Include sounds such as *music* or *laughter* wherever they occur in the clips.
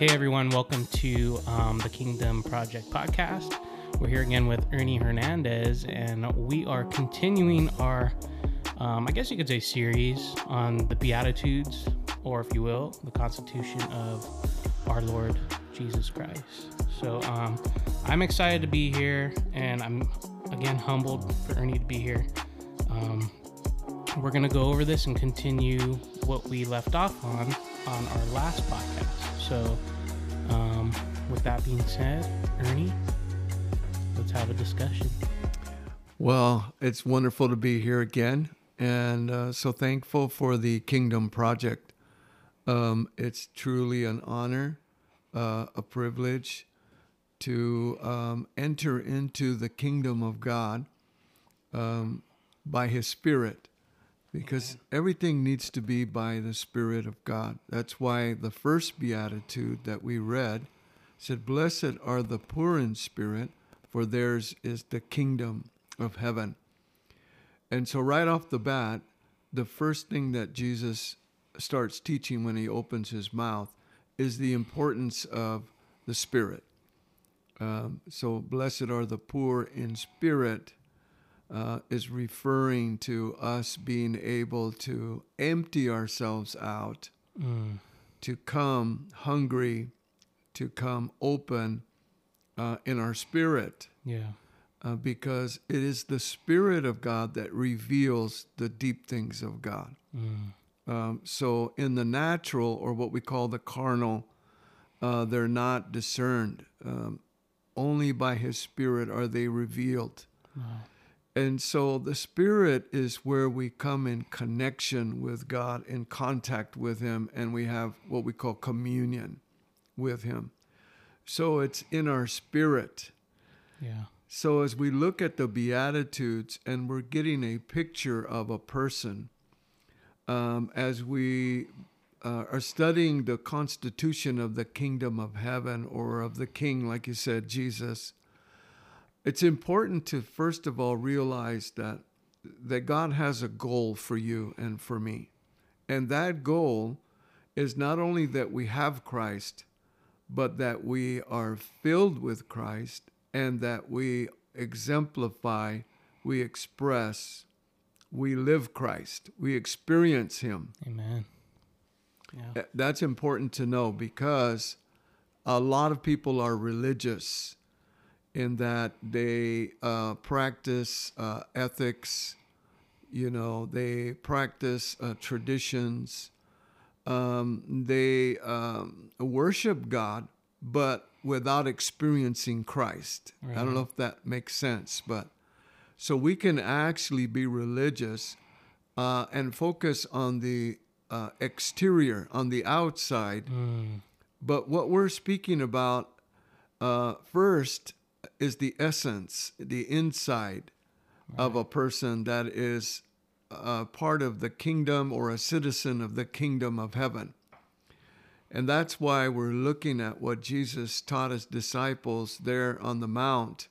Hey everyone, welcome to um, the Kingdom Project podcast. We're here again with Ernie Hernandez, and we are continuing our, um, I guess you could say, series on the Beatitudes, or if you will, the Constitution of our Lord Jesus Christ. So um, I'm excited to be here, and I'm again humbled for Ernie to be here. Um, we're going to go over this and continue what we left off on on our last podcast. So, with that being said, Ernie, let's have a discussion. Well, it's wonderful to be here again, and uh, so thankful for the Kingdom Project. Um, it's truly an honor, uh, a privilege to um, enter into the kingdom of God um, by His Spirit because everything needs to be by the Spirit of God. That's why the first beatitude that we read said, Blessed are the poor in spirit, for theirs is the kingdom of heaven. And so, right off the bat, the first thing that Jesus starts teaching when he opens his mouth is the importance of the Spirit. Um, so, blessed are the poor in spirit, uh, is referring to us being able to empty ourselves out, Mm. to come hungry, to come open uh, in our spirit, Yeah. uh, because it is the Spirit of God that reveals the deep things of God. Mm. Um, so, in the natural, or what we call the carnal, uh, they're not discerned. Um, only by His Spirit are they revealed. Wow. And so the Spirit is where we come in connection with God, in contact with Him, and we have what we call communion with Him. So it's in our spirit. Yeah. So as we look at the Beatitudes and we're getting a picture of a person, um, as we uh, are studying the constitution of the kingdom of heaven or of the king, like you said, Jesus, it's important to first of all realize that that God has a goal for you and for me. And that goal is not only that we have Christ, but that we are filled with Christ and that we exemplify, we express, we live Christ, we experience Him. Amen. Yeah. That's important to know because a lot of people are religious in that they uh, practice uh, ethics, you know, they practice uh, traditions, um, they um, worship God, but without experiencing Christ. I don't know if that makes sense, but so we can actually be religious uh, and focus on the uh, exterior, on the outside. Mm. But what we're speaking about uh, first is the essence, the inside of a person that is uh, part of the kingdom or a citizen of the kingdom of heaven. And that's why we're looking at what Jesus taught his disciples there on the Mount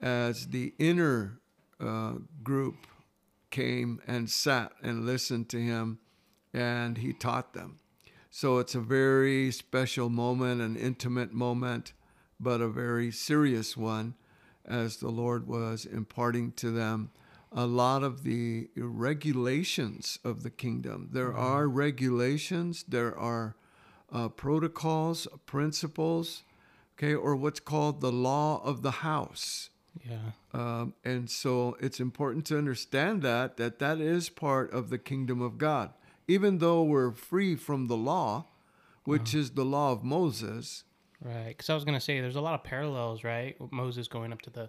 as the inner uh, group came and sat and listened to him and he taught them. So it's a very special moment, an intimate moment, but a very serious one as the Lord was imparting to them a lot of the regulations of the kingdom. There are regulations, there are uh, protocols, principles, okay, or what's called the law of the house. Yeah. Um, and so it's important to understand that that that is part of the kingdom of God. Even though we're free from the law, which is the law of Moses, Right. Because I was gonna say there's a lot of parallels, right? Moses going up to the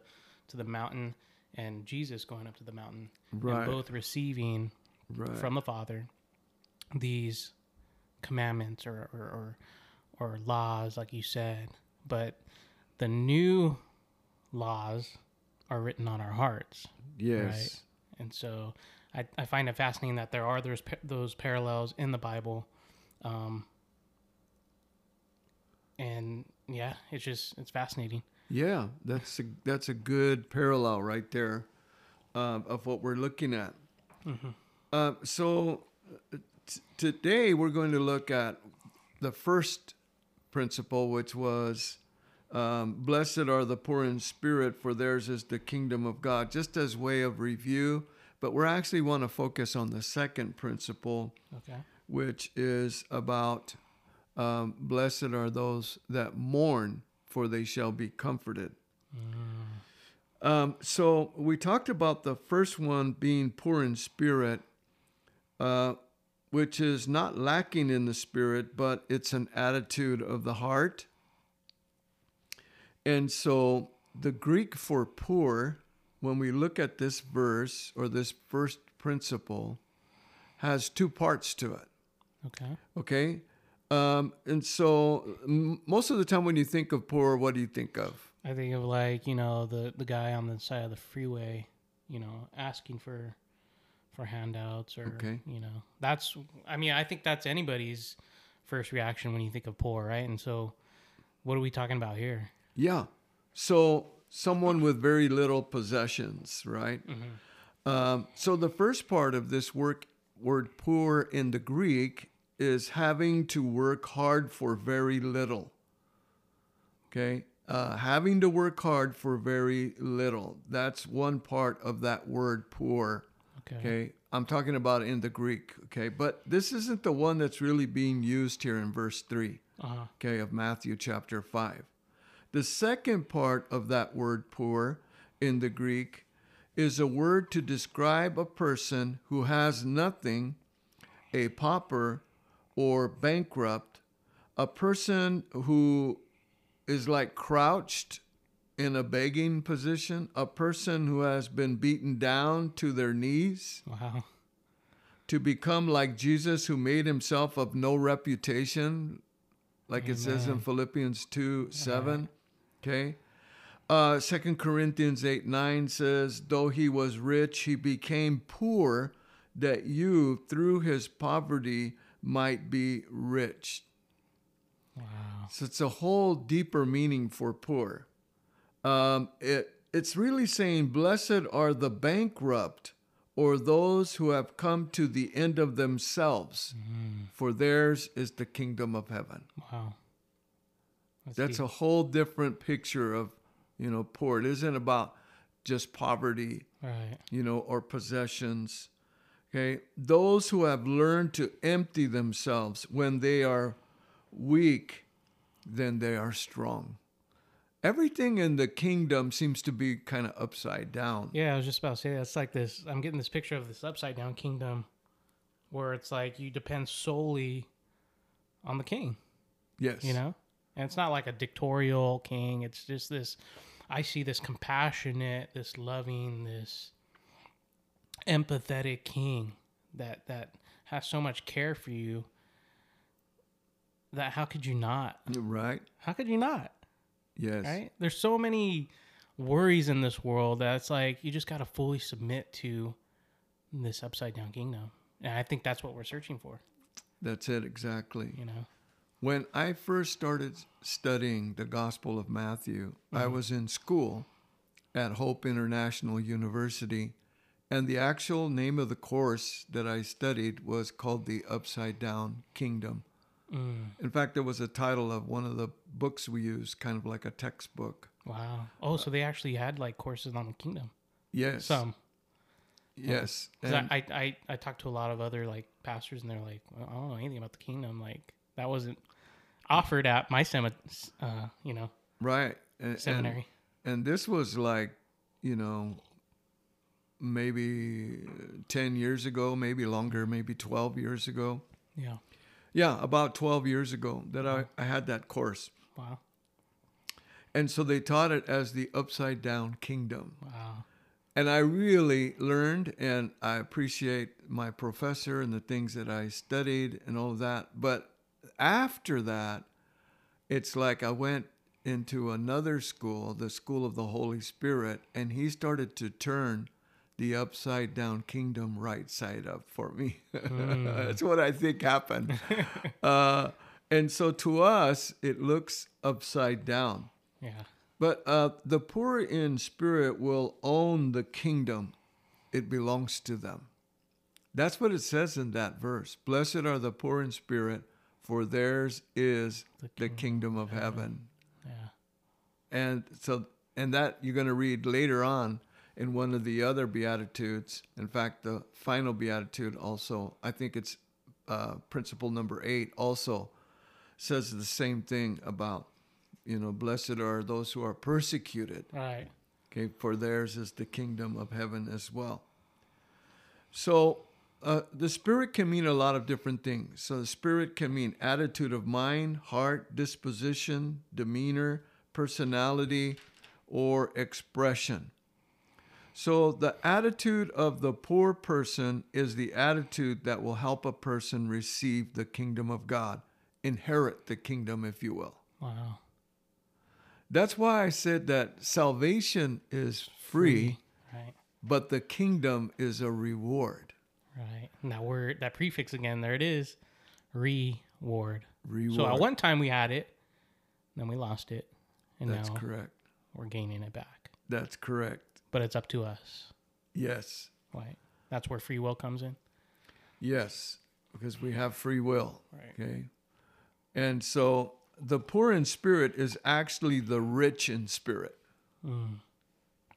to the mountain and Jesus going up to the mountain, Right. and both receiving right? from the Father these commandments or, or or or laws, like you said. But the new laws are written on our hearts, yes, and so I, I find it fascinating that there are those those parallels in the Bible. Um, and yeah, it's just it's fascinating. Yeah. That's a, that's a good parallel right there uh, of what we're looking at. Uh, so t- today we're going to look at the first principle, which was um, blessed are the poor in spirit, for theirs is the kingdom of God, just as way of review. But we're actually want to focus on the second principle, Okay. which is about um, blessed are those that mourn, for they shall be comforted. Um, so we talked about the first one being poor in spirit, uh, which is not lacking in the spirit, but it's an attitude of the heart. And so the Greek for poor, when we look at this verse or this first principle, has two parts to it. Okay. Okay. Um, and so m- most of the time when you think of poor, what do you think of? I think of like you know the the guy on the side of the freeway, you know, asking for for handouts or Okay. you know that's I mean I think that's anybody's first reaction when you think of poor, right? And so, what are we talking about here? Yeah. So someone with very little possessions, right? Um, so the first part of this work word poor in the Greek is having to work hard for very little. Okay. Uh, having to work hard for very little. That's one part of that word poor. Okay. Okay. I'm talking about in the Greek. Okay. But this isn't the one that's really being used here in verse 3 Uh-huh. okay, of Matthew chapter 5. The second part of that word poor in the Greek is a word to describe a person who has nothing, a pauper or bankrupt, a person who is like crouched in a begging position, a person who has been beaten down to their knees Wow. to become like Jesus, who made himself of no reputation, like it says in Philippians 2 7. Okay. Uh, 2 Corinthians 8 9 says, Though he was rich, he became poor, that you, through his poverty, might be rich. Wow. So it's a whole deeper meaning for poor. Um, it it's really saying, "Blessed are the bankrupt, or those who have come to the end of themselves, for theirs is the kingdom of heaven." Wow. That's deep. a whole different picture of, you know, poor. It isn't about just poverty, right. you know, or possessions. Okay. Those who have learned to empty themselves when they are weak, then they are strong. Everything in the kingdom seems to be kind of upside down. Yeah, I was just about to say that. It's like this. I'm getting this picture of this upside down kingdom, where it's like you depend solely on the king. Yes. you know and it's not like a dictatorial king it's just this i see this compassionate this loving this empathetic king that that has so much care for you that how could you not? Right. how could you not? Yes. right? There's so many worries in this world that it's like you just got to fully submit to this upside down kingdom. And i think that's what we're searching for. That's it exactly. you know? When I first started studying the Gospel of Matthew, I mm-hmm. was in school at Hope International University, and the actual name of the course that I studied was called The Upside Down Kingdom. Mm. In fact, it was a title of one of the books we used, kind of like a textbook. wow oh so they actually had like courses on the kingdom Yes. some Yes. And- I, I, I, talked to a lot of other like pastors and they're like, well, I don't know anything about the kingdom. Like that wasn't offered at my semi, uh, you know, right. And, and- seminary. and this was like, you know, maybe 10 years ago, maybe longer, maybe 12 years ago. yeah. Yeah, about 12 years ago that I, I had that course. Wow. And so they taught it as the upside down kingdom. Wow. And I really learned and I appreciate my professor and the things that I studied and all of that. But after that, it's like I went into another school, the School of the Holy Spirit, and he started to turn the upside down kingdom right side up for me. *laughs* That's what I think happened. *laughs* uh, and so to us, it looks upside down. Yeah. But uh, the poor in spirit will own the kingdom, it belongs to them. That's what it says in that verse. Blessed are the poor in spirit, for theirs is The the kingdom kingdom of heaven. Yeah. And so, and that you're going to read later on in one of the other Beatitudes. In fact, the final Beatitude also, I think it's uh, principle number eight, also says the same thing about, you know, blessed are those who are persecuted. Right. Okay, for theirs is the kingdom of heaven as well. So, uh, the spirit can mean a lot of different things. So, the spirit can mean attitude of mind, heart, disposition, demeanor, personality, or expression. So, the attitude of the poor person is the attitude that will help a person receive the kingdom of God, inherit the kingdom, if you will. Wow. That's why I said that salvation is free, Right. but the kingdom is a reward. Right. And that word, that prefix again, there it is. Reward. Reward. So at one time we had it, then we lost it, and That's now correct. we're gaining it back. That's correct. But it's up to us. Yes. Right. That's where free will comes in. Yes. Because we have free will. Right. Okay. And so the poor in spirit is actually the rich in spirit. Mm.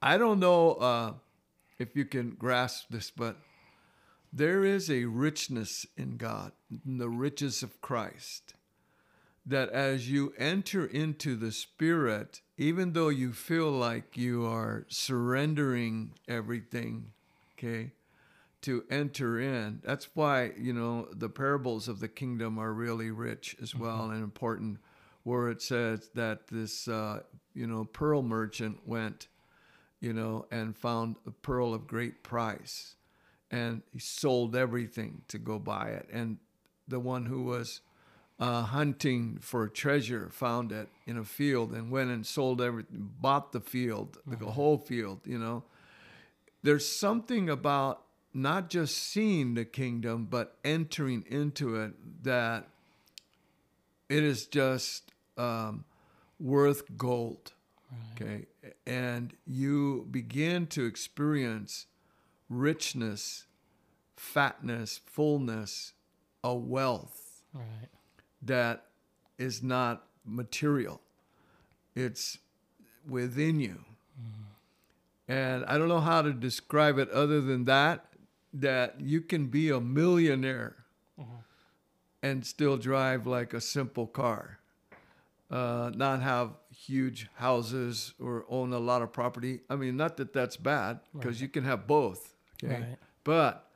I don't know uh, if you can grasp this, but there is a richness in God, in the riches of Christ, that as you enter into the Spirit, even though you feel like you are surrendering everything, okay, to enter in, that's why, you know, the parables of the kingdom are really rich as well and important, where it says that this, uh, you know, pearl merchant went you know, and found a pearl of great price. And he sold everything to go buy it. And the one who was uh, hunting for treasure found it in a field and went and sold everything, bought the field, the whole field, you know. There's something about not just seeing the kingdom, but entering into it that it is just um, worth gold. Okay. And you begin to experience richness, fatness, fullness, a wealth Right. That is not material, it's within you. And I don't know how to describe it other than that, that you can be a millionaire and still drive like a simple car uh, not have huge houses or own a lot of property. I mean, not that that's bad because you can have both. Okay. Right. But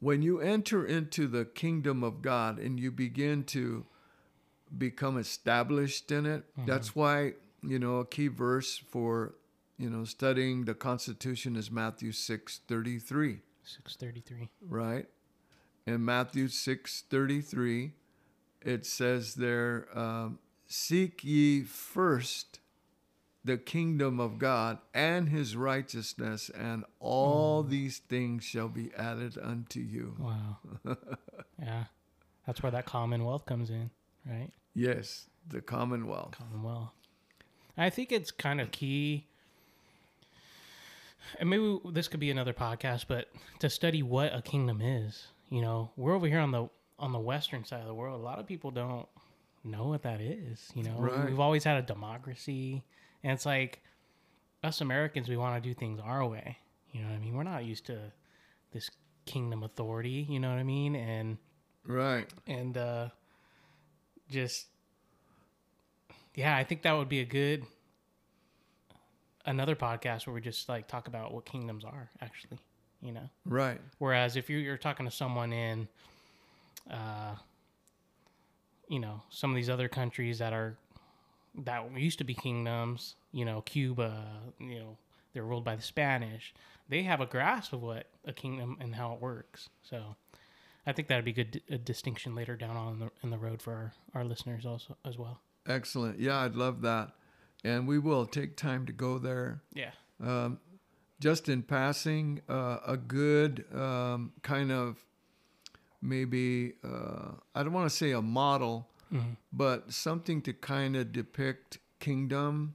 when you enter into the kingdom of God and you begin to become established in it, that's why, you know, a key verse for, you know, studying the Constitution is Matthew 6 33 Six thirty-three. right? In Matthew six thirty three, it says there, um, "Seek ye first the kingdom of God and His righteousness, and all mm. these things shall be added unto you." *laughs* Wow. *laughs* yeah. That's where that commonwealth comes in, right? Yes, the Commonwealth. Commonwealth. I think it's kind of key. And maybe this could be another podcast, but to study what a kingdom is. You know, we're over here on the on the western side of the world. A lot of people don't know what that is. You know, Right. we've always had a democracy, and it's like us Americans, we want to do things our way. You know what I mean? We're not used to this kingdom authority. You know what I mean? And Right. and uh just yeah i think that would be a good another podcast where we just like talk about what kingdoms are actually you know Right. whereas if you're, you're talking to someone in uh you know some of these other countries that are that used to be kingdoms you know cuba you know they're ruled by the spanish. They have a grasp of what a kingdom and how it works. So i think that'd be good a distinction later down on the in the road for our, our listeners also as well. Excellent. Yeah, I'd love that, and we will take time to go there. yeah. Um, just in passing, uh, a good um, kind of maybe, uh, I don't want to say a model, but something to kind of depict kingdom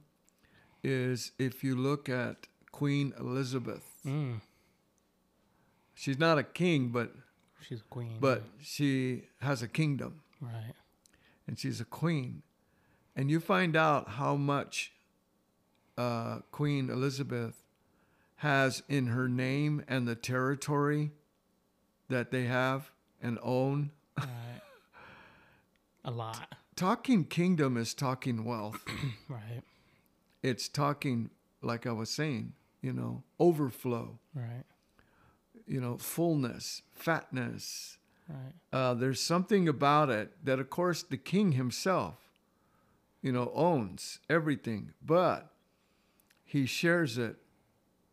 is if you look at Queen Elizabeth. mm, She's not a king, but she's a queen but she has a kingdom. Right. and she's a queen. And you find out how much uh, Queen Elizabeth has in her name and the territory that they have and own. Right. *laughs* A lot. Talking kingdom is talking wealth. *clears throat* Right. it's talking, like I was saying, you know, overflow, Right. you know, fullness, fatness. Right. Uh, there's something about it that, of course, the king himself, you know, owns everything, but he shares it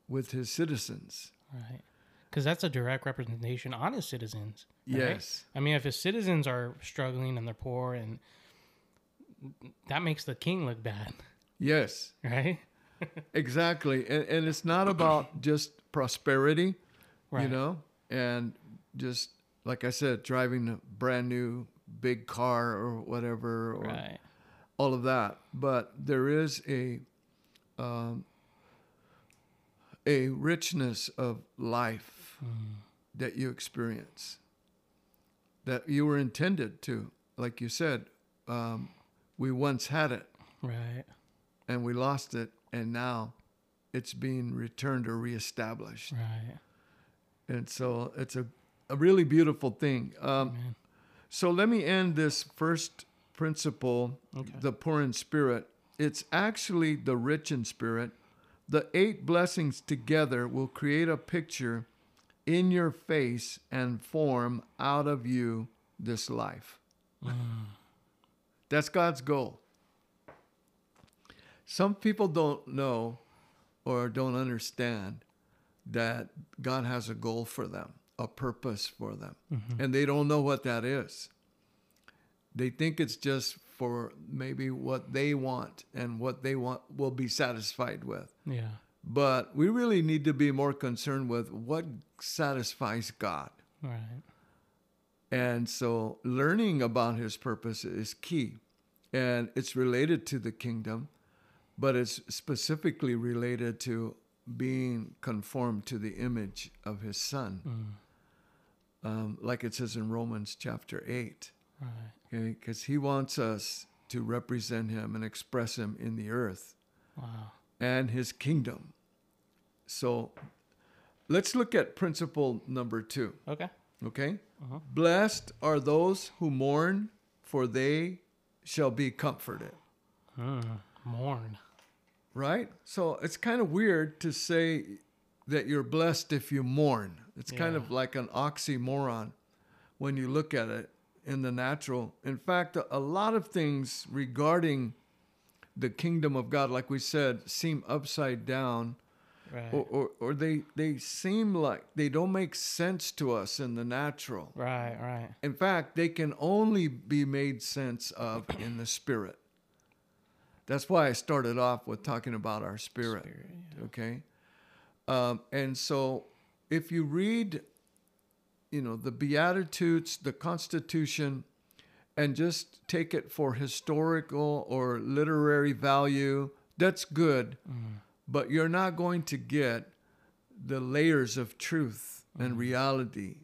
with his citizens. Right. Because that's a direct representation on his citizens. right? Yes. I mean, if his citizens are struggling and they're poor, and that makes the king look bad, Yes, *laughs* right? exactly. And, and it's not about *clears throat* just prosperity, Right. you know, and just, like I said, driving a brand new big car or whatever, or Right. all of that. But there is a um, a richness of life that you experience that you were intended to. Like you said, um, we once had it Right. and we lost it, and now it's being returned or reestablished. Right. And so it's a, a really beautiful thing. Um, so let me end this first principle, Okay. the poor in spirit. It's actually the rich in spirit. The eight blessings together will create a picture in your face and form out of you this life. That's God's goal. Some people don't know or don't understand that God has a goal for them, a purpose for them, mm-hmm. and they don't know what that is. They think it's just for maybe what they want and what they want will be satisfied with. Yeah. But we really need to be more concerned with what satisfies God. Right. And so learning about his purpose is key. And it's related to the kingdom, but it's specifically related to being conformed to the image of his son, Mm. um, like it says in Romans chapter 8. Right. Okay, because he wants us to represent him and express him in the earth Wow. And his kingdom. So let's look at principle number two. Okay. Okay? Uh-huh. Blessed are those who mourn, for they shall be comforted. Mm. Mourn. Right? So it's kind of weird to say that you're blessed if you mourn. It's kind of like an oxymoron when you look at it in the natural. In fact, a lot of things regarding the kingdom of God, like we said, seem upside down Right. or, or, or they, they seem like they don't make sense to us in the natural. Right. Right. In fact, they can only be made sense of in the spirit. That's why I started off with talking about our spirit. Spirit, Okay. Um, and so if you read, you know, the Beatitudes, the Constitution, and just take it for historical or literary value, that's good. But you're not going to get the layers of truth and reality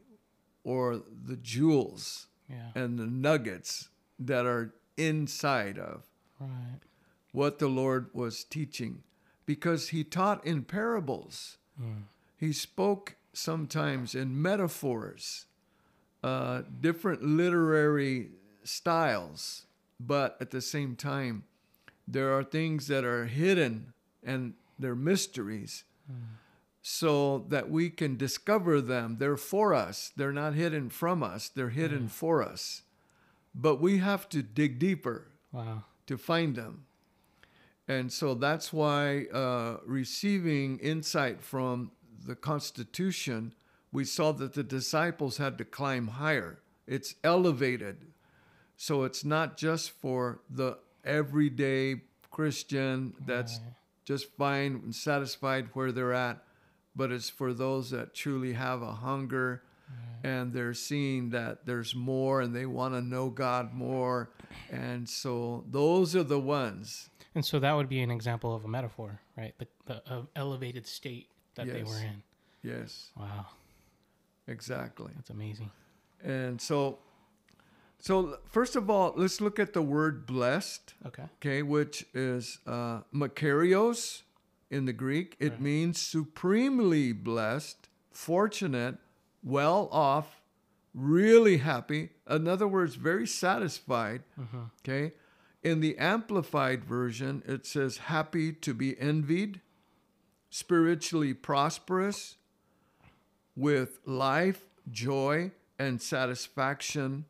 or the jewels Yeah. and the nuggets that are inside of Right. what the Lord was teaching because he taught in parables. Mm. He spoke sometimes in metaphors, uh, different literary styles, but at the same time, there are things that are hidden and they're mysteries so that we can discover them. They're for us, they're not hidden from us, they're hidden for us. But we have to dig deeper Wow. to find them. And so that's why uh, receiving insight from the Constitution, we saw that the disciples had to climb higher. It's elevated. So it's not just for the everyday Christian that's Right. just fine and satisfied where they're at, but it's for those that truly have a hunger and they're seeing that there's more and they want to know God more. And so those are the ones. And so that would be an example of a metaphor, right? The, the uh, elevated state that they were in. Yes, Wow. exactly. That's amazing. And so So first of all, let's look at the word blessed. Okay. okay, which is uh, makarios in the Greek. It Right. means supremely blessed, fortunate, well off, really happy. In other words, very satisfied. Mhm. Okay. In the amplified version, it says happy to be envied, spiritually prosperous, with life, joy, and satisfaction,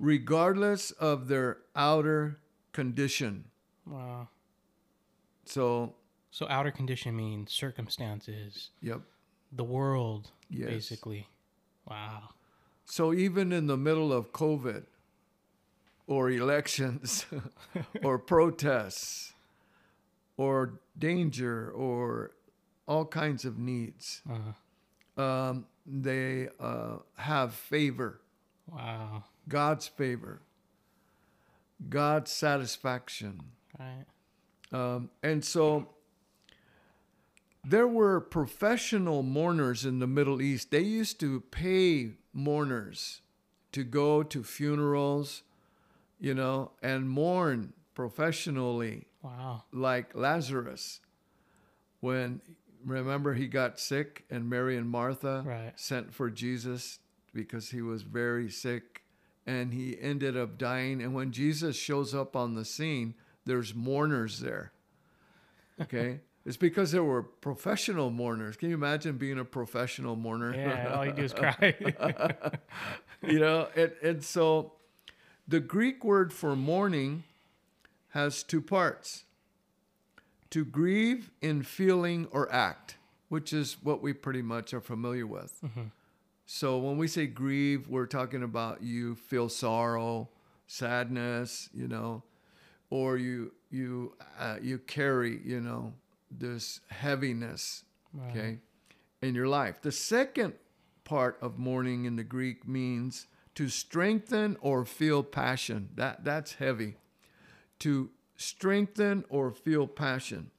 regardless of their outer condition. Wow. So, So outer condition means circumstances, yep. the world, Yes. basically. Wow. So even in the middle of COVID or elections *laughs* or *laughs* protests or danger or all kinds of needs, Uh, um, they uh, have favor, wow. God's favor, God's satisfaction. Right. Um, and so there were professional mourners in the Middle East. They used to pay mourners to go to funerals, you know, and mourn professionally, Wow. like Lazarus. When, remember, he got sick and Mary and Martha Right. sent for Jesus because he was very sick and he ended up dying. And when Jesus shows up on the scene, there's mourners there. Okay? *laughs* it's because there were professional mourners. Can you imagine being a professional mourner? Yeah. all you do is *laughs* cry. you know, and, and so the Greek word for mourning has two parts to grieve in feeling or act, which is what we pretty much are familiar with. Mm-hmm. So when we say grieve, we're talking about you feel sorrow, sadness, you know, or you you uh, you carry, you know, this heaviness, Right. okay, in your life. The second part of mourning in the Greek means to strengthen or feel passion. That that's heavy. To strengthen or feel passion.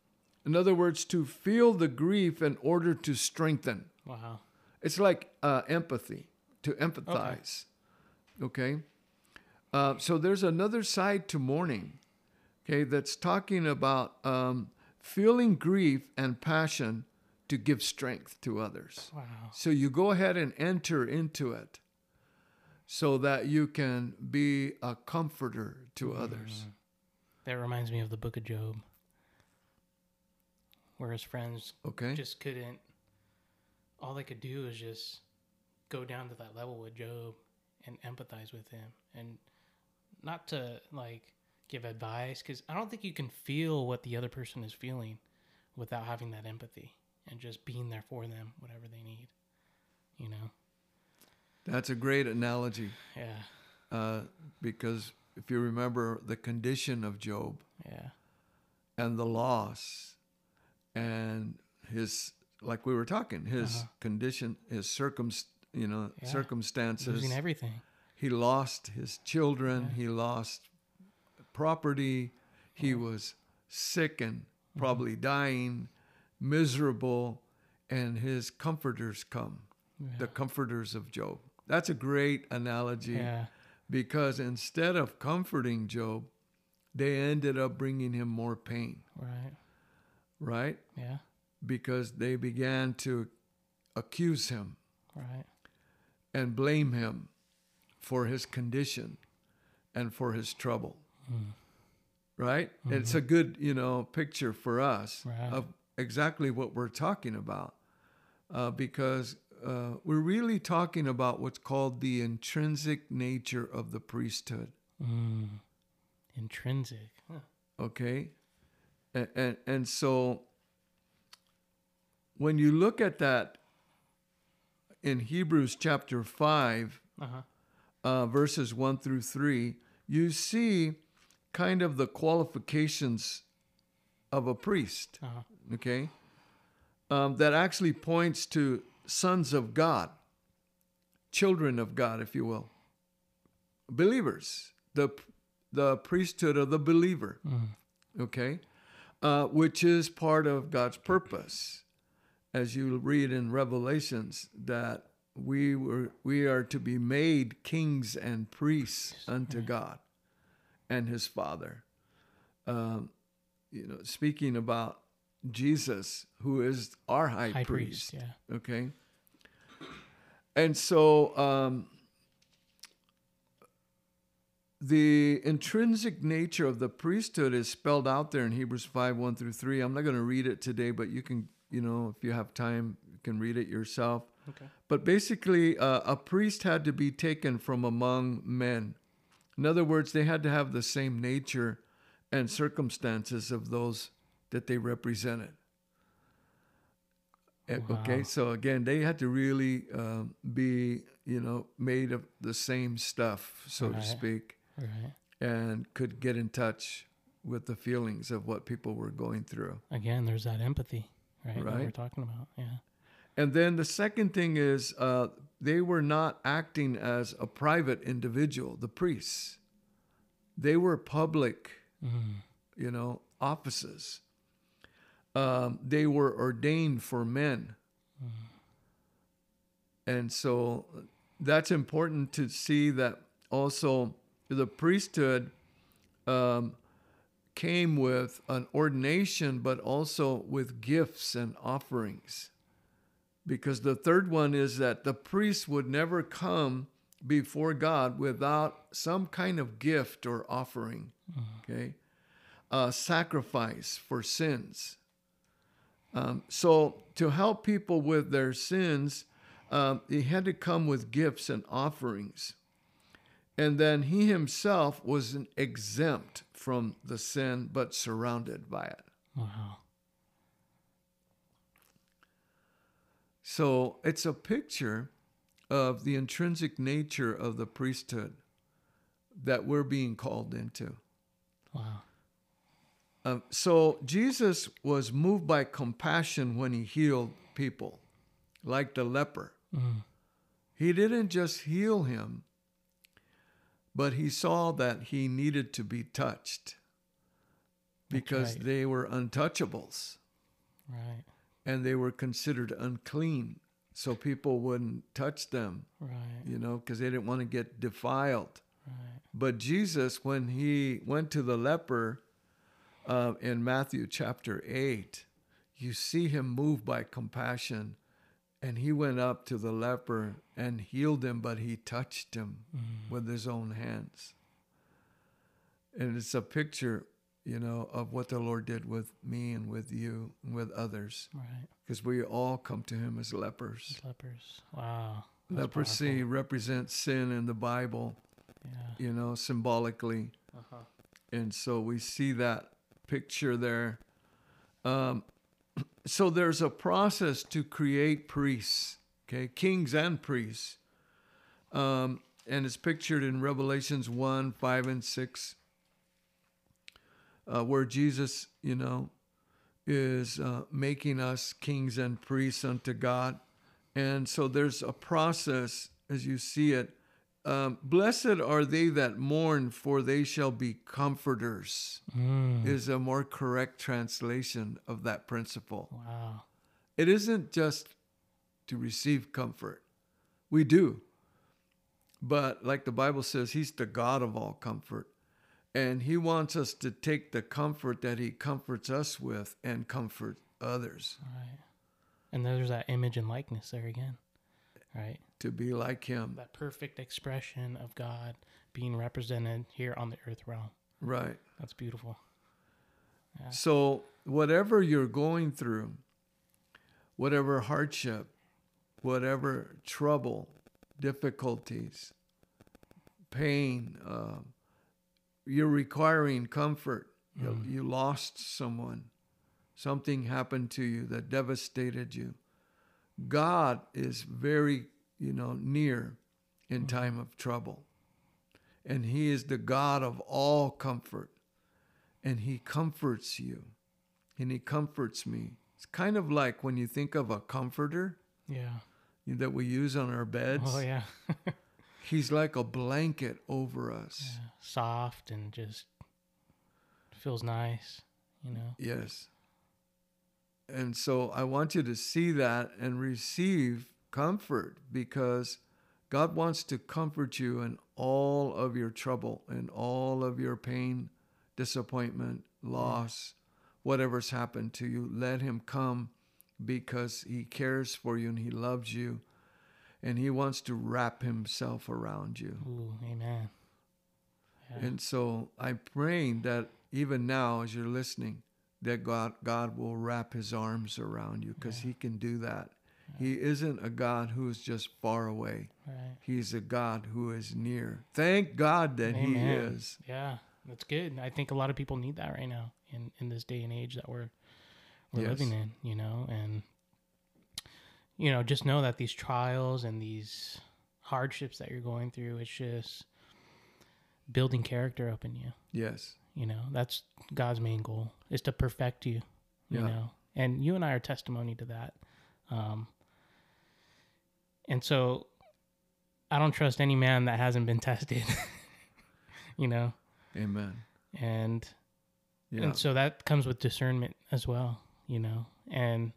In other words, to feel the grief in order to strengthen. Wow. It's like uh, empathy, to empathize. Okay. Uh, so there's another side to mourning, okay, that's talking about um, feeling grief and passion to give strength to others. Wow. So you go ahead and enter into it so that you can be a comforter to others. That reminds me of the book of Job, where his friends Okay. just couldn't, all they could do is just go down to that level with Job and empathize with him. And not to like give advice, because I don't think you can feel what the other person is feeling without having that empathy and just being there for them, whatever they need. You know? That's a great analogy Yeah. uh, because if you remember the condition of Job, Yeah. and the loss and his like we were talking his Uh-huh. condition his circum you know Yeah. circumstances Losing everything. he lost his children Yeah. he lost property he was sick and Mm-hmm. probably dying miserable and his comforters come Yeah. the comforters of job that's a great analogy yeah. because instead of comforting job they ended up bringing him more pain Right. right? Yeah. Because they began to accuse him Right. and blame him for his condition and for his trouble. Right? It's a good, you know, picture for us Right. of exactly what we're talking about. Uh, because uh, we're really talking about what's called the intrinsic nature of the priesthood. Mm. Intrinsic. Huh. okay and, and and so when you look at that in hebrews chapter 5 Uh-huh. uh, verses 1 through 3 you see kind of the qualifications of a priest Uh-huh. okay? Um, that actually points to sons of god children of god if you will. Believers the the priesthood of the believer okay? Uh, which is part of god's purpose as you read in revelations that we were we are to be made kings and priests unto. God and His Father. Um, you know, speaking about Jesus, who is our high, High priest. priest, yeah. Okay. And so um, the intrinsic nature of the priesthood is spelled out there in Hebrews 5 1 through 3. I'm not going to read it today, but you can, you know, if you have time, you can read it yourself. Okay. But basically, uh, a priest had to be taken from among men. In other words, they had to have the same nature and circumstances of those that they represented. Eh, Okay, so again, they had to really um, be, you know, made of the same stuff, so Right. to speak, Right. and could get in touch with the feelings of what people were going through. Again, there's that empathy, right? That we're talking about. Yeah. And then the second thing is uh, they were not acting as a private individual, the priests. They were public, Mm. you know, offices. Um, they were ordained for men. And so that's important to see that also the priesthood um, came with an ordination, but also with gifts and offerings because the third one is that the priest would never come before God without some kind of gift or offering, okay? A sacrifice for sins. Um, so, to help people with their sins, um, he had to come with gifts and offerings. And then he himself was exempt from the sin, but surrounded by it. Wow. So it's a picture of the intrinsic nature of the priesthood that we're being called into. Wow. Um, so Jesus was moved by compassion when he healed people, like the leper. Mm. He didn't just heal him, but he saw that he needed to be touched because right. they were untouchables. Right. and they were considered unclean. So people wouldn't touch them, Right. you know, because they didn't want to get defiled. Right. But Jesus, when he went to the leper uh, in Matthew chapter 8, you see him moved by compassion. And he went up to the leper and healed him, but he touched him with his own hands. And it's a picture, you know, of what the Lord did with me and with you and with others Right. because we all come to him as lepers. Lepers. Wow. That's Leprosy powerful. represents sin in the Bible, Yeah. you know, symbolically. Uh-huh. And so we see that picture there. Um, so there's a process to create priests, okay, kings and priests. Um, and it's pictured in Revelations 1, 5, and 6, uh, where Jesus, you know, is uh, making us kings and priests unto God. And so there's a process as you see it. Um, Blessed are they that mourn, for they shall be comforters, Mm. is a more correct translation of that principle. Wow. It isn't just to receive comfort. We do. But like the Bible says, He's the God of all comfort. And He wants us to take the comfort that He comforts us with and comfort others Right. And there's that image and likeness there again. Right. To be like Him. That perfect expression of God being represented here on the earth realm. Right. That's beautiful. Yeah. So, whatever you're going through, whatever hardship, whatever trouble, difficulties, pain, uh, you're requiring comfort. You, Mm. you lost someone, something happened to you that devastated you. God is very, you know, near in mm-hmm. time of trouble. And He is the God of all comfort and he comforts you and he comforts me it's kind of like when you think of a comforter Yeah. that we use on our beds Oh yeah. *laughs* he's like a blanket over us yeah. Soft and just feels nice. You know. yes and so i want you to see that and receive comfort because God wants to comfort you in all of your trouble and all of your pain, disappointment, loss, whatever's happened to you. Let Him come because He cares for you and He loves you and He wants to wrap Himself around you. Ooh, amen. Yeah. And so I'm praying that even now, as you're listening, that God God will wrap His arms around you because Yeah. He can do that. He isn't a God who is just far away. Right. He's a God who is near. Thank God that He is. Yeah, that's good. I think a lot of people need that right now in in this day and age that we're we're Yes. living in. You know, and you know, just know that these trials and these hardships that you're going through, it's just building character up in you. Yes. You know, that's God's main goal is to perfect you. You Yeah. know, and you and I are testimony to that. Um, and so, I don't trust any man that hasn't been tested. *laughs* you know, Amen. and Yeah. and so that comes with discernment as well. You know, and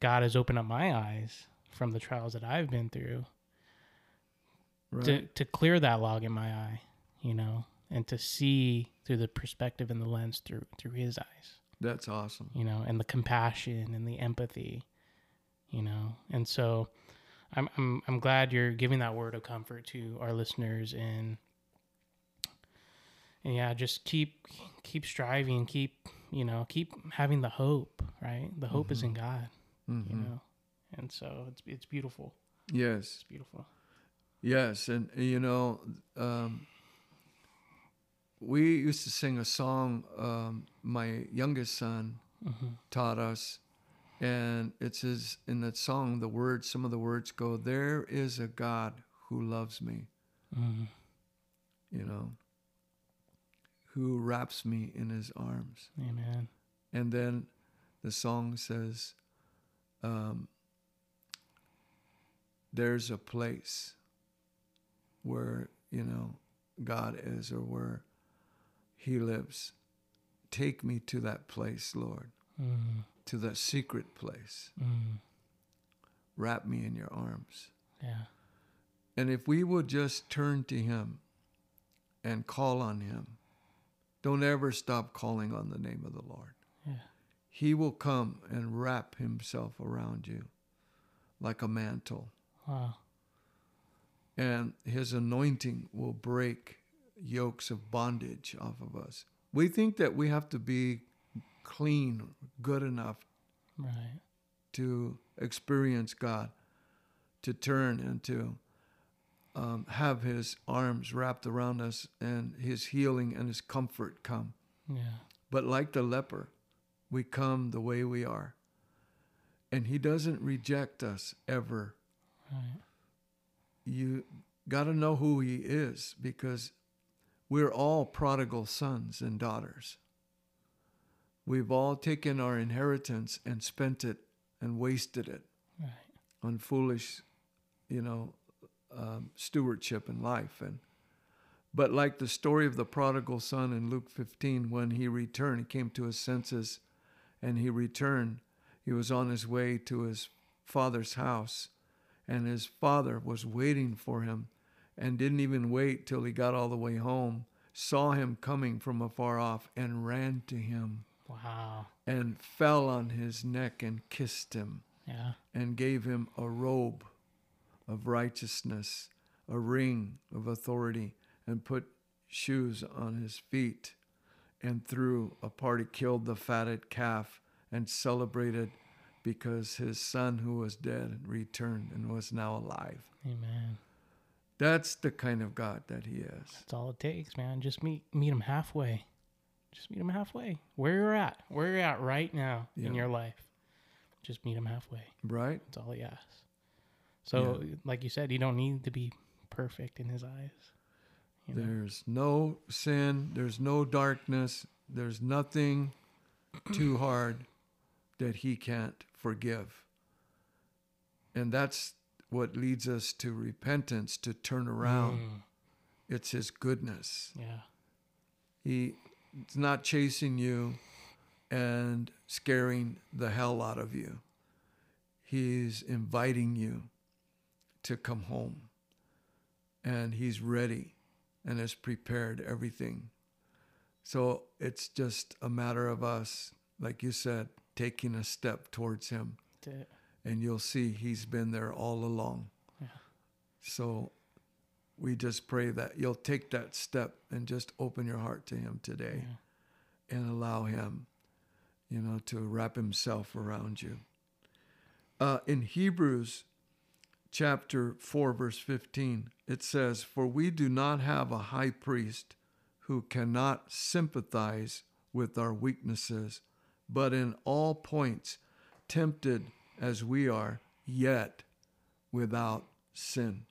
God has opened up my eyes from the trials that I've been through right. to to clear that log in my eye. You know, and to see through the perspective and the lens through through His eyes. That's awesome. you know, and the compassion and the empathy, you know. And so I'm I'm I'm glad you're giving that word of comfort to our listeners and and yeah, just keep keep striving, keep, you know, keep having the hope, right? The hope is in God, Mhm. you know. And so it's it's beautiful. Yes. It's beautiful. Yes, and you know, um, we used to sing a song. Um, my youngest son hmm taught us, and it says in that song, the words, some of the words go, "There is a God who loves me," hmm you know, who wraps me in His arms, Amen. and then the song says, um, "There's a place where you know God is, or where He lives. Take me to that place, Lord." hmm to the secret place. hmm Wrap me in your arms. Yeah. And if we would just turn to Him and call on Him, don't ever stop calling on the name of the Lord. Yeah. He will come and wrap Himself around you like a mantle, Wow. and His anointing will break yokes of bondage off of us. We think that we have to be clean, good enough Right. to experience God, to turn and to um, have His arms wrapped around us and His healing and His comfort come. Yeah. But like the leper, we come the way we are. And He doesn't reject us ever. Right. You got to know who He is because we're all prodigal sons and daughters. We've all taken our inheritance and spent it and wasted it. Right. on foolish, you know, um, stewardship in life. And but like the story of the prodigal son in Luke 15, when he returned, he came to his senses, and he returned. He was on his way to his father's house, and his father was waiting for him, and didn't even wait till he got all the way home. Saw him coming from afar off and ran to him Wow. and fell on his neck and kissed him Yeah. and gave him a robe of righteousness, a ring of authority, and put shoes on his feet, and threw a party, killed the fatted calf, and celebrated because his son who was dead returned and was now alive. Amen. That's the kind of God that he is. That's all it takes, man. Just meet meet him halfway. Just meet him halfway. Where you're at. Where you're at right now in your life. Just meet him halfway. Right? That's all he asks. So, like you said, you don't need to be perfect in his eyes. You know? There's no sin, there's no darkness, there's nothing too *clears throat* hard that he can't forgive. And that's what leads us to repentance, to turn around. Mm, It's his goodness. yeah. He it's not chasing you and scaring the hell out of you. He's inviting you to come home. And he's ready and has prepared everything. So it's just a matter of us, like you said, taking a step towards him. And you'll see he's been there all along. Yeah. So we just pray that you'll take that step and just open your heart to him today Yeah. and allow him, you know, to wrap himself around you. Uh, in Hebrews chapter 4, verse 15, it says, For we do not have a high priest who cannot sympathize with our weaknesses, but in all points tempted as we are, yet without sin.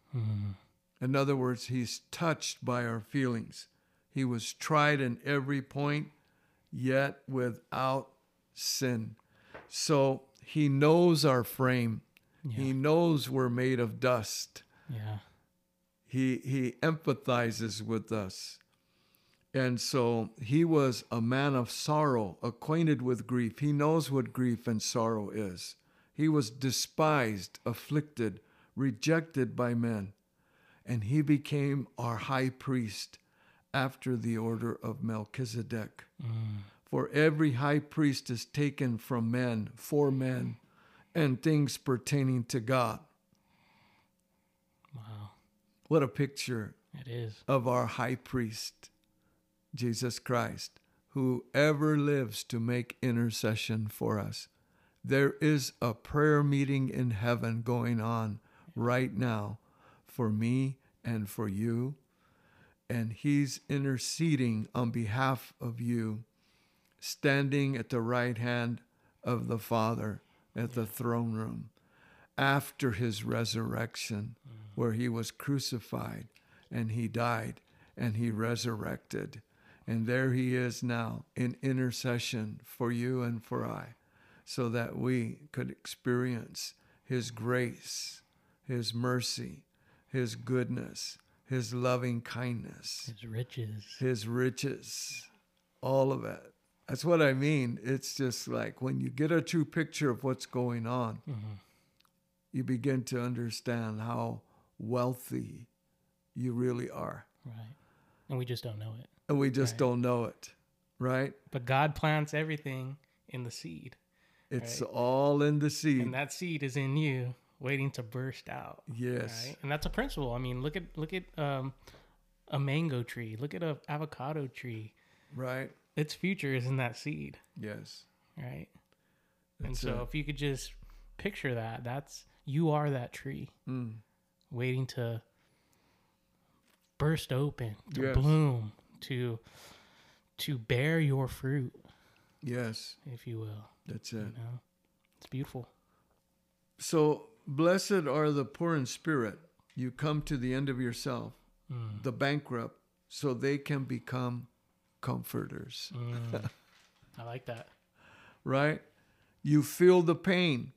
In other words, he's touched by our feelings. He was tried in every point, yet without sin. So he knows our frame. He knows we're made of dust. Yeah. He he empathizes with us. And so he was a man of sorrow, acquainted with grief. He knows what grief and sorrow is. He was despised, afflicted, rejected by men. And he became our high priest after the order of Melchizedek. Mm. For every high priest is taken from men, for men, and things pertaining to God. Wow. What a picture It is. of our high priest, Jesus Christ, who ever lives to make intercession for us. There is a prayer meeting in heaven going on right now for me and for you. And he's interceding on behalf of you, standing at the right hand of the Father at the throne room after his resurrection, mm. where he was crucified and he died and he resurrected. And there he is now in intercession for you and for I, so that we could experience his grace, his mercy, his goodness, his loving kindness, His riches. his riches, all of it. That's what I mean. It's just like when you get a true picture of what's going on, mm-hmm. you begin to understand how wealthy you really are. Right. And we just don't know it. And we just Right. don't know it, right? But God plants everything in the seed. It's Right. all in the seed. And that seed is in you waiting to burst out. yes. Right? And that's a principle. I mean, look at look at um, a mango tree. Look at a avocado tree. Right? Its future is in that seed, Yes. right? and so it. if you could just picture that, that's you are that tree Mm. waiting to burst open, to Yes. bloom, to to bear your fruit, Yes. if you will. That's You it. know, it's beautiful. So, blessed are the poor in spirit. You come to the end of yourself, Mm. the bankrupt, so they can become comforters. Mm. I like that. right? You feel the pain.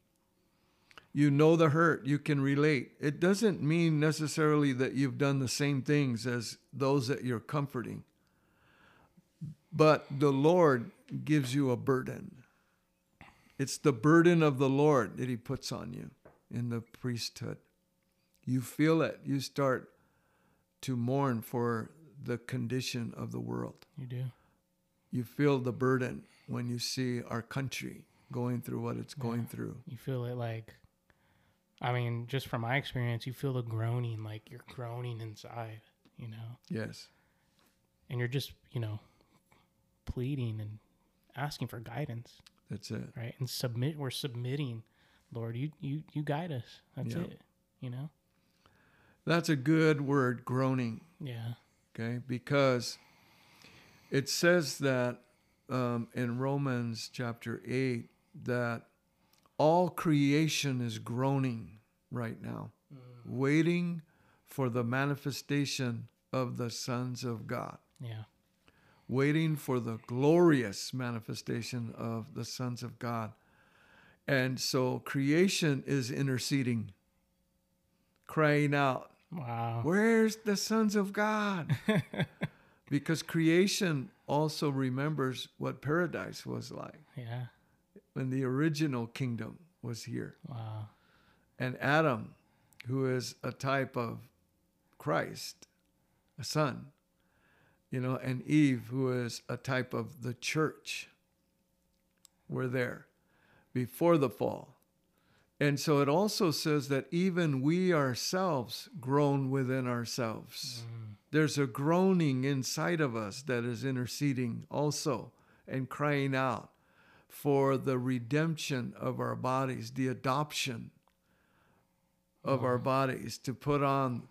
You know the hurt. You can relate. It doesn't mean necessarily that you've done the same things as those that you're comforting. But the Lord gives you a burden. It's the burden of the Lord that He puts on you in the priesthood. You feel it. You start to mourn for the condition of the world You do. you feel the burden when you see our country going through what it's going Yeah. through. You feel it like, I mean, just from my experience, you feel the groaning, like you're groaning inside, you know, Yes. and you're just, you know, pleading and asking for guidance, That's it. right? And submit, we're submitting, Lord, you, you, you guide us. That's Yeah. it, you know? That's a good word, groaning, Yeah. okay? Because it says that um, in Romans chapter 8 that all creation is groaning right now, waiting for the manifestation of the sons of God. Yeah. waiting for the glorious manifestation of the sons of God. And so creation is interceding, crying out, Wow. Where's the sons of God? *laughs* because creation also remembers what paradise was like Yeah. when the original kingdom was here. Wow. And Adam who is a type of Christ, a son, you know, and Eve, who is a type of the church. We're there before the fall. And so it also says that even we ourselves groan within ourselves. Mm. There's a groaning inside of us that is interceding also and crying out for the redemption of our bodies, the adoption of our bodies to put on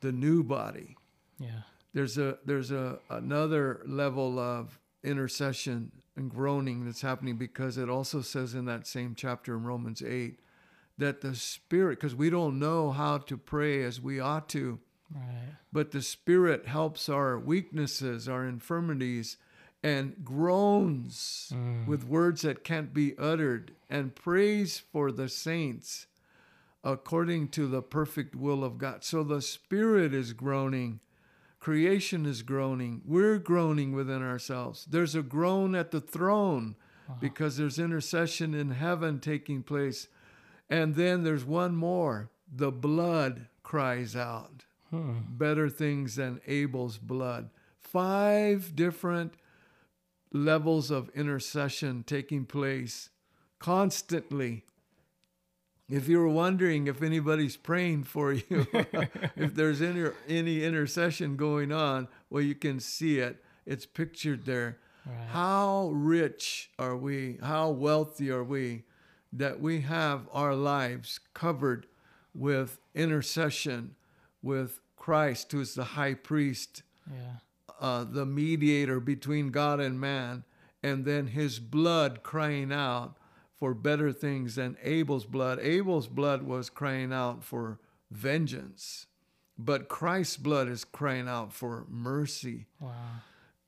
the new body. Yeah. There's a there's a another level of intercession and groaning that's happening because it also says in that same chapter in Romans 8 that the spirit because we don't know how to pray as we ought to Right. but the Spirit helps our weaknesses, our infirmities, and groans Mm. with words that can't be uttered, and prays for the saints according to the perfect will of God. So the Spirit is groaning, creation is groaning, we're groaning within ourselves. There's a groan at the throne Wow. because there's intercession in heaven taking place. And then there's one more the blood cries out Hmm. better things than Abel's blood. Five different levels of intercession taking place constantly. If you were wondering if anybody's praying for you, *laughs* if there's any, any intercession going on, well, you can see it. It's pictured there. Right. How rich are we? How wealthy are we that we have our lives covered with intercession with Christ, who's the high priest, Yeah. uh, the mediator between God and man, and then his blood crying out for better things than Abel's blood. Abel's blood was crying out for vengeance, but Christ's blood is crying out for mercy. Wow.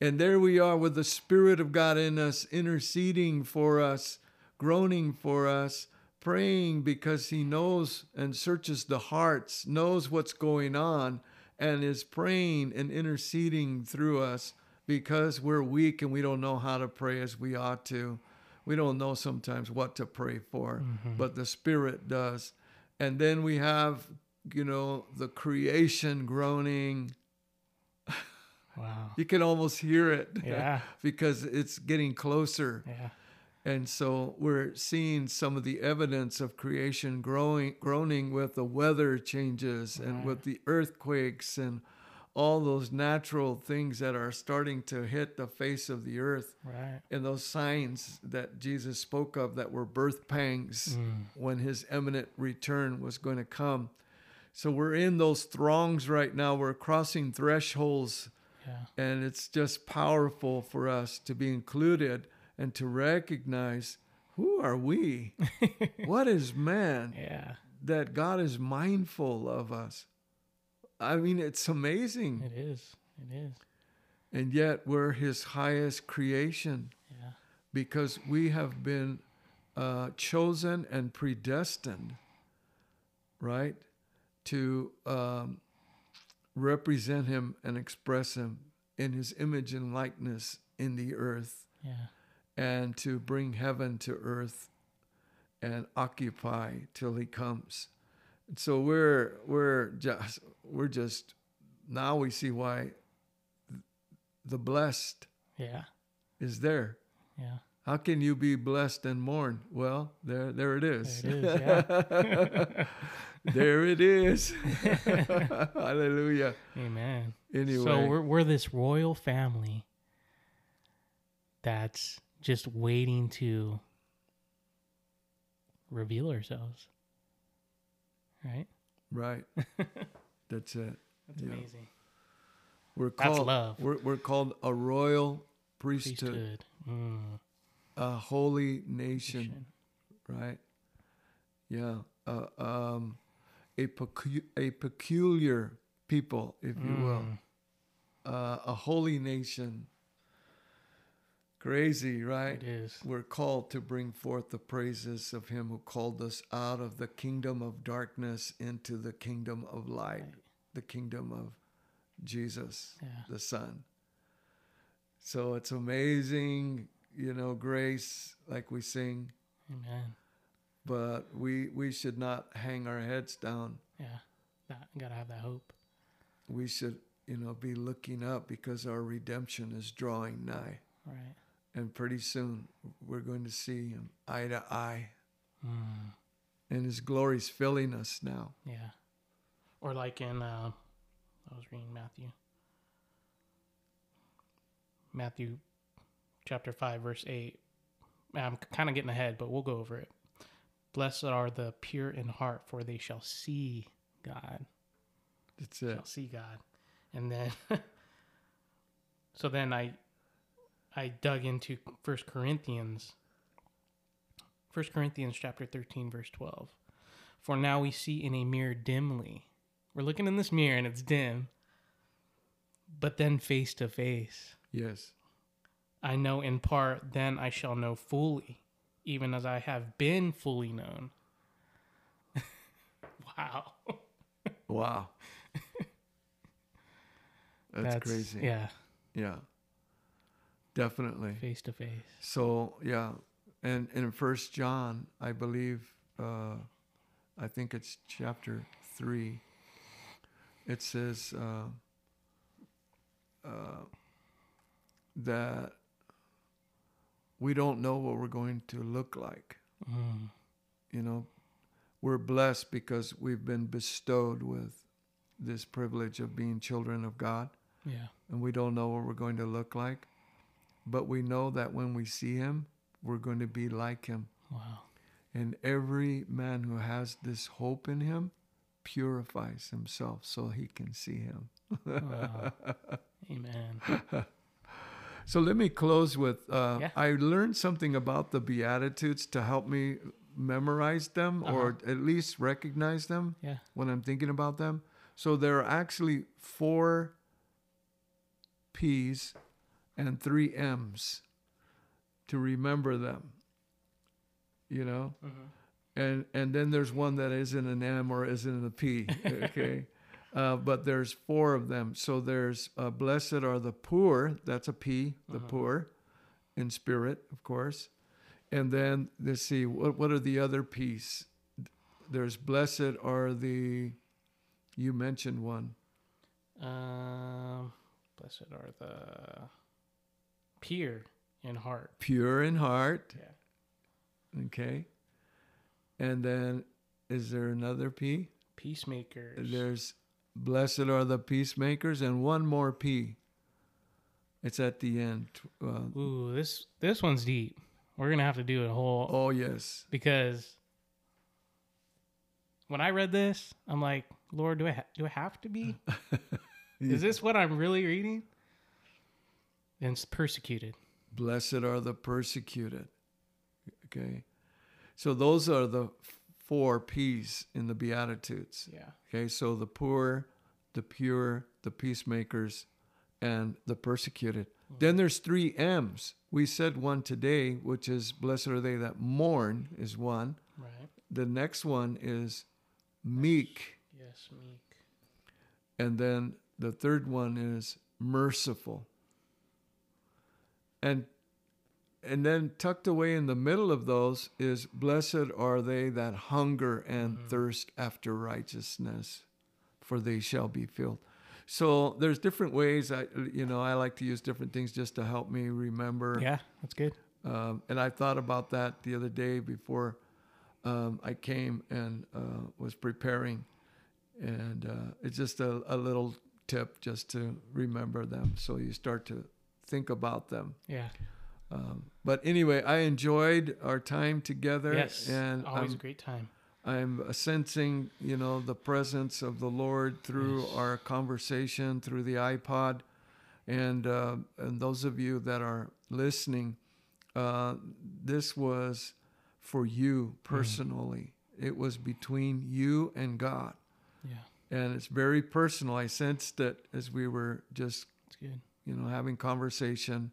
And there we are with the Spirit of God in us, interceding for us, groaning for us, praying because He knows and searches the hearts, knows what's going on, and is praying and interceding through us because we're weak and we don't know how to pray as we ought to. We don't know sometimes what to pray for, mm-hmm. but the Spirit does. And then we have, you know, the creation groaning. *laughs* Wow. You can almost hear it *laughs* Yeah. because it's getting closer. Yeah. And so we're seeing some of the evidence of creation growing, groaning with the weather changes and with the earthquakes and all those natural things that are starting to hit the face of the earth. Right. And those signs that Jesus spoke of that were birth pangs Mm. when his imminent return was going to come. So we're in those throngs right now. We're crossing thresholds Yeah. and it's just powerful for us to be included and to recognize who are we? *laughs* what is man Yeah. that God is mindful of us? I mean, it's amazing. It is. It is. And yet we're his highest creation Yeah. because we have been uh, chosen and predestined, right, to um, represent him and express him in his image and likeness in the earth Yeah. and to bring heaven to earth and occupy till he comes. So we're we're just we're just now we see why the blessed Yeah. is there. Yeah. How can you be blessed and mourn? Well, there there it is. There it is. Yeah. *laughs* there it is. *laughs* Hallelujah. Amen. Anyway, So we're we're this royal family that's just waiting to reveal ourselves. Right? right. *laughs* That's it. That's Yeah. amazing. We're called That's love. We're, we're called a royal priesthood, Priesthood. Mm, a holy nation, right? Yeah. Uh, um, a, pecu- a peculiar people, if you will. Mm, Uh, a holy nation. Crazy, right? It is. We're called to bring forth the praises of Him who called us out of the kingdom of darkness into the kingdom of light, Right. the kingdom of Jesus, Yeah. the Son. So it's amazing, you know, grace, like we sing, Amen. but we we should not hang our heads down. Yeah. that gotta have that hope. We should, you know, be looking up because our redemption is drawing nigh. Right. And pretty soon we're going to see him eye to eye. Mm, And his glory's filling us now. yeah. Or like in uh, I was reading Matthew. Matthew chapter 5 verse 8. I'm kind of getting ahead, but we'll go over it. Blessed are the pure in heart, for they shall see God. That's it. shall see God. And then *laughs* so then I I dug into First Corinthians First Corinthians chapter 13 verse 12. For now we see in a mirror dimly. We're looking in this mirror and it's dim. But then face to face. Yes. I know in part, then I shall know fully, even as I have been fully known. *laughs* wow. Wow. *laughs* That's, crazy. Yeah, Yeah. Definitely. face to face. So yeah, and in First John, I believe, uh, I think it's chapter three. It says uh, uh, that we don't know what we're going to look like. Mm. You know, we're blessed because we've been bestowed with this privilege of being children of God Yeah. and we don't know what we're going to look like. But we know that when we see him, we're going to be like him. Wow. And every man who has this hope in him purifies himself so he can see him. Wow. Amen. *laughs* So let me close with uh, Yeah. I learned something about the Beatitudes to help me memorize them or at least recognize them Yeah. when I'm thinking about them. So there are actually four P's and three M's to remember them. You know? And and then there's one that isn't an M or isn't a P. *laughs* Okay. uh, but there's four of them. So there's uh, blessed are the poor. That's a P, the poor, in spirit, of course. And then let's see, what what are the other P's? There's blessed are the. You mentioned one. Um, blessed are the pure in heart. Pure in heart. Yeah. Okay. And then is there another P? Peacemakers. There's blessed are the peacemakers and one more P. It's at the end. Uh, Ooh, this this one's deep. We're gonna have to do a whole oh yes. because when I read this, I'm like, Lord, do I ha- do I have to be? *laughs* Is this what I'm really reading? And it's persecuted. Blessed are the persecuted. Okay. So those are the four P's in the Beatitudes. Yeah. Okay. So the poor, the pure, the peacemakers, and the persecuted. Mm-hmm. Then there's three M's. We said one today, which is blessed are they that mourn, is one. Right. The next one is meek. Yes, meek. And then the third one is merciful. And and then tucked away in the middle of those is blessed are they that hunger and thirst after righteousness, for they shall be filled. So there's different ways I you know I like to use different things just to help me remember. Yeah, that's good. Um, and I thought about that the other day before um, I came and uh, was preparing. And uh, it's just a, a little tip just to remember them so you start to think about them. Yeah. Um, but anyway, I enjoyed our time together. Yes. And always I'm, a great time. I'm sensing, you know, the presence of the Lord through Yes. our conversation, through the iPod, and uh, and those of you that are listening, uh, this was for you personally. It was between you and God, Yeah, and it's very personal. I sensed it as we were just, it's good. You know, having conversation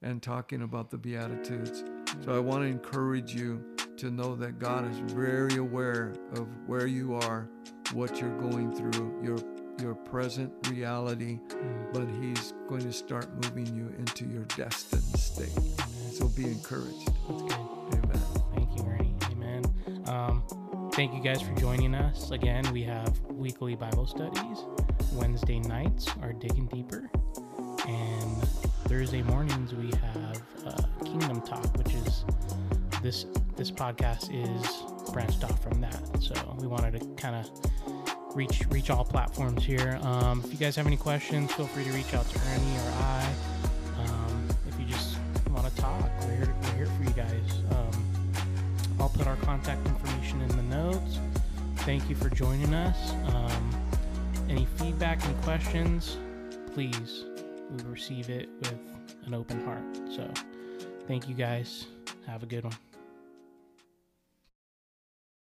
and talking about the Beatitudes. So I want to encourage you to know that God is very aware of where you are, what you're going through, your your present reality, but He's going to start moving you into your destined state. So be encouraged. That's good. Amen. Thank you, Ernie. Amen. Um, thank you guys for joining us. Again, we have weekly Bible studies. Wednesday nights are digging deeper, and Thursday mornings we have uh, Kingdom Talk, which is this this podcast is branched off from that. So we wanted to kind of reach reach all platforms here. Um, if you guys have any questions, feel free to reach out to Ernie or I. Um, if you just want to talk, we're here, we're here for you guys. Um, I'll put our contact information in the notes. Thank you for joining us. Um, any feedback, any questions, please, we receive it with an open heart. So, thank you guys. Have a good one.